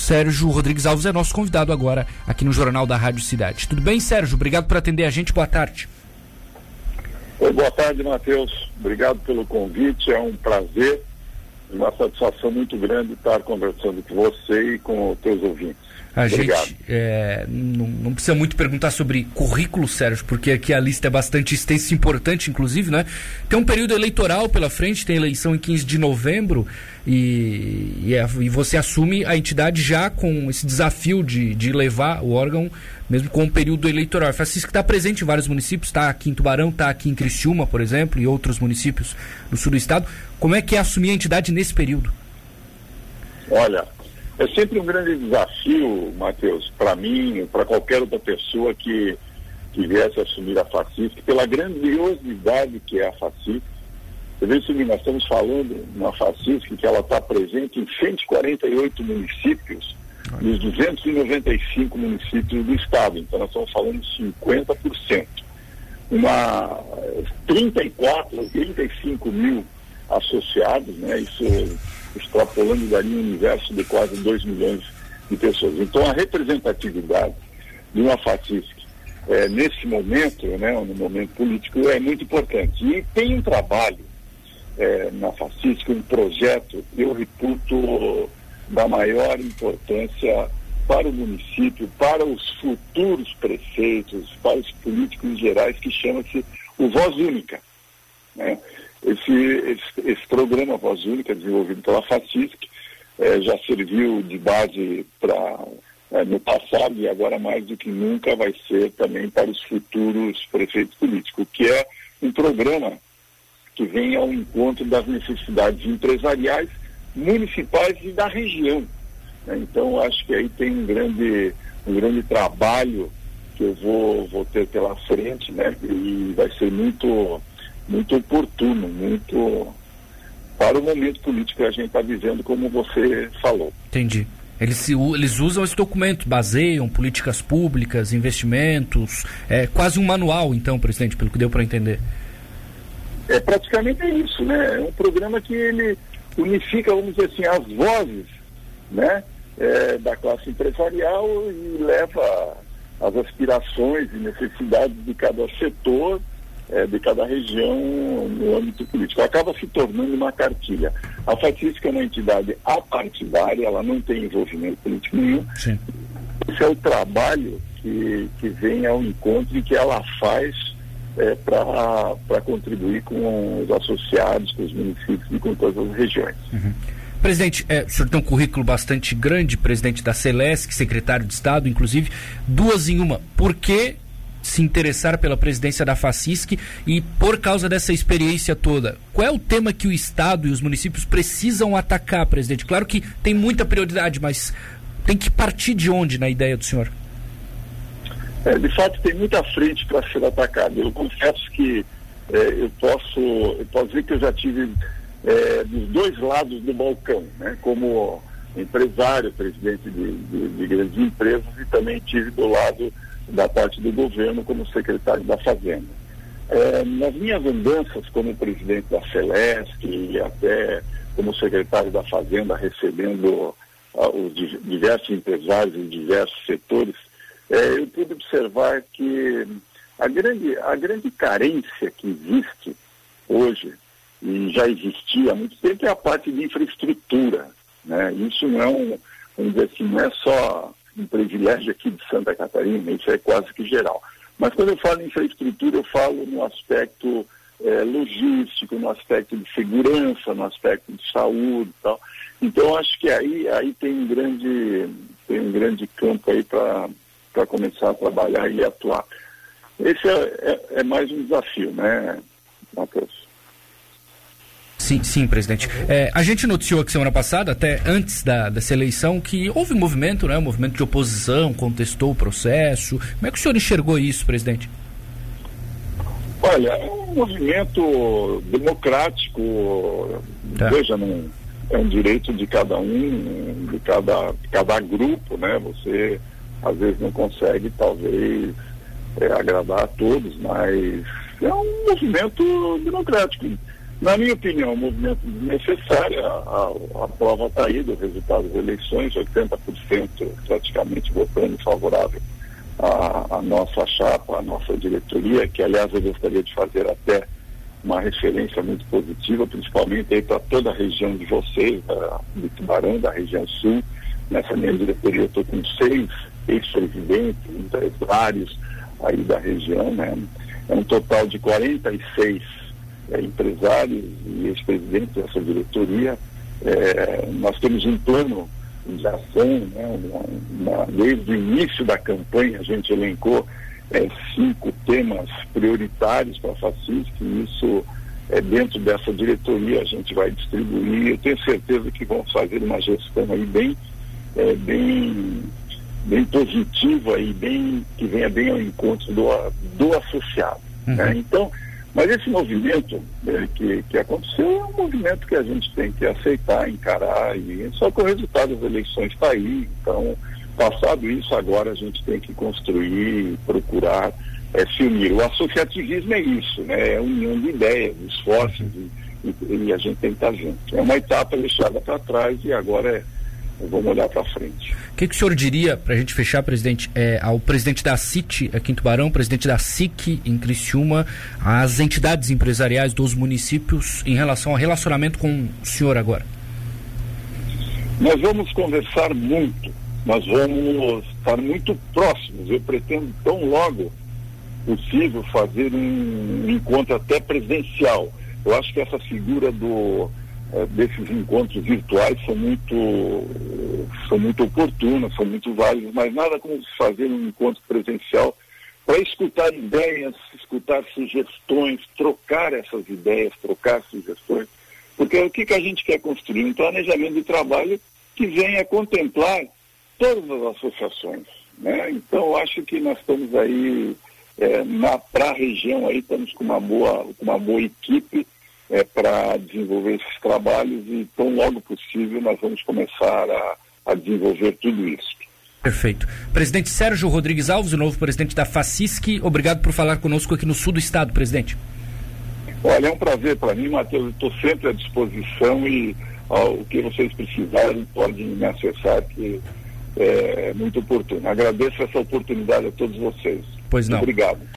Sérgio Rodrigues Alves é nosso convidado agora aqui no Jornal da Rádio Cidade. Tudo bem, Sérgio? Obrigado por atender a gente. Boa tarde. Oi, boa tarde, Matheus. Obrigado pelo convite. É um prazer uma satisfação muito grande estar conversando com você e com os teus ouvintes. A Obrigado. gente é, não, não, precisa muito perguntar sobre currículo, Sérgio, porque aqui a lista é bastante extensa e importante, inclusive, né? Tem um período eleitoral pela frente, tem eleição em 15 de novembro e, e, é, e você assume a entidade já com esse desafio de, de levar o órgão, mesmo com o período eleitoral. Francisco está presente em vários municípios, está aqui em Tubarão, está aqui em Criciúma, por exemplo, e outros municípios do sul do estado. Como é que é assumir a entidade nesse período? Olha, é sempre um grande desafio, Matheus, para mim, para qualquer outra pessoa que, que viesse assumir a FACISC, pela grandiosidade que é a FACISC. Você vê nós estamos falando na FACISC que ela está presente em 148 municípios dos 295 municípios do estado. Então nós estamos falando de 50%. Uma 34, 35 mil associados, né? Isso extrapolando, daria um universo de quase 2 milhões de pessoas. Então, a representatividade de uma FATISC é, nesse momento, né, no momento político, é muito importante. E tem um trabalho é, na FACISC, um projeto, eu reputo da maior importância para o município, para os futuros prefeitos, para os políticos gerais, que chama-se o Voz Única. Né? Esse, esse, esse, programa Voz Única, desenvolvido pela FACISC, é, já serviu de base para é, no passado e agora mais do que nunca vai ser também para os futuros prefeitos políticos, que é um programa que vem ao encontro das necessidades empresariais, municipais e da região. Né? Então, acho que aí tem um grande, um grande trabalho que eu vou, vou ter pela frente, né? E vai ser muito muito oportuno, muito para o momento político que a gente está vivendo, como você falou. Entendi. Eles, se, eles usam esse documento, baseiam políticas públicas, investimentos, é quase um manual, então, presidente, pelo que deu para entender. É praticamente isso, né? É um programa que ele unifica, vamos dizer assim, as vozes, né? É, da classe empresarial e leva as aspirações e necessidades de cada setor é, de cada região no âmbito político. Acaba se tornando uma cartilha. A Fatística é uma entidade apartidária, ela não tem envolvimento político nenhum. Sim. Esse é o trabalho que, que vem ao encontro e que ela faz é, para contribuir com os associados, com os municípios e com todas as regiões. Uhum. Presidente, é, o senhor tem um currículo bastante grande, presidente da Celesc, secretário de Estado, inclusive. Duas em uma. Por que se interessar pela presidência da FACISC e por causa dessa experiência toda, qual é o tema que o Estado e os municípios precisam atacar, presidente? Claro que tem muita prioridade, mas tem que partir de onde na ideia do senhor? É, de fato, tem muita frente para ser atacada. Eu confesso que é, eu, posso, eu posso dizer que eu já tive é, dos dois lados do balcão, né? como empresário, presidente de, de, de grandes empresas e também tive do lado da parte do governo como secretário da Fazenda. É, nas minhas andanças como presidente da Celeste e até como secretário da Fazenda, recebendo uh, os diversos empresários em diversos setores, é, eu pude observar que a grande, a grande carência que existe hoje, e já existia há muito tempo, é a parte de infraestrutura. Né? Isso não é um, vamos dizer assim, não é só um privilégio aqui de Santa Catarina, isso é quase que geral. Mas quando eu falo em infraestrutura, eu falo no aspecto é, logístico, no aspecto de segurança, no aspecto de saúde e tal. Então acho que aí, aí tem um grande, tem um grande campo aí para começar a trabalhar e atuar. Esse é, é, é mais um desafio, né, Matheus? Sim, sim, presidente. É, a gente noticiou aqui semana passada, até antes da, dessa eleição, que houve um movimento, né? Um movimento de oposição, contestou o processo. Como é que o senhor enxergou isso, presidente? Olha, é um movimento democrático, tá. veja, não, é um direito de cada um, de cada, de cada grupo, né? Você às vezes não consegue, talvez, é, agradar a todos, mas é um movimento democrático Na minha opinião, um movimento necessário, a, a, a prova está aí do resultado das eleições, 80% praticamente votando favorável à, à nossa chapa, à nossa diretoria, que aliás eu gostaria de fazer até uma referência muito positiva, principalmente aí para toda a região de vocês, da, do Tubarão, da região sul. Nessa minha diretoria eu estou com seis ex-presidentes, empresários aí da região, né? É um total de 46 é, empresários e ex-presidentes dessa diretoria. É, nós temos um plano de ação, né? Uma, uma, desde o início da campanha a gente elencou é, cinco temas prioritários para a FACISC, e isso é, dentro dessa diretoria a gente vai distribuir. Eu tenho certeza que vamos fazer uma gestão aí bem, é, bem, bem positiva e bem, que venha bem ao encontro do, do associado. Uhum. Né? Então, mas esse movimento né, que, que aconteceu é um movimento que a gente tem que aceitar, encarar, e só que o resultado das eleições está aí, então Passado isso, agora a gente tem que construir, procurar é, se unir. O associativismo é isso, né? É união de ideias, de esforços, e, e, e, a gente tem que estar junto. É uma etapa deixada para trás e agora é, vamos olhar para frente. O que, que, o senhor diria, para a gente fechar, presidente, é, ao presidente da CIT aqui em Tubarão, presidente da SIC em Criciúma, às entidades empresariais dos municípios em relação ao relacionamento com o senhor agora? Nós vamos conversar muito nós vamos estar muito próximos. Eu pretendo tão logo possível fazer um, encontro até presencial. Eu acho que essa figura do, eh, desses encontros virtuais são muito, são muito oportunas, são muito válidas, mas nada como fazer um encontro presencial para escutar ideias, escutar sugestões, trocar essas ideias, trocar sugestões. Porque o que, que a gente quer construir? Um planejamento de trabalho que venha contemplar todas as associações. Né? Então, acho que nós estamos aí, é, para a região, aí, estamos com uma boa, uma boa equipe é, para desenvolver esses trabalhos e tão logo possível nós vamos começar a, a desenvolver tudo isso. Perfeito. Presidente Sérgio Rodrigues Alves, o novo presidente da FACISC, obrigado por falar conosco aqui no sul do estado, presidente. Olha, é um prazer para mim, Matheus. Estou sempre à disposição e ó, o que vocês precisarem podem me acessar, que é, muito oportuno. Agradeço essa oportunidade a todos vocês. Pois não. Obrigado.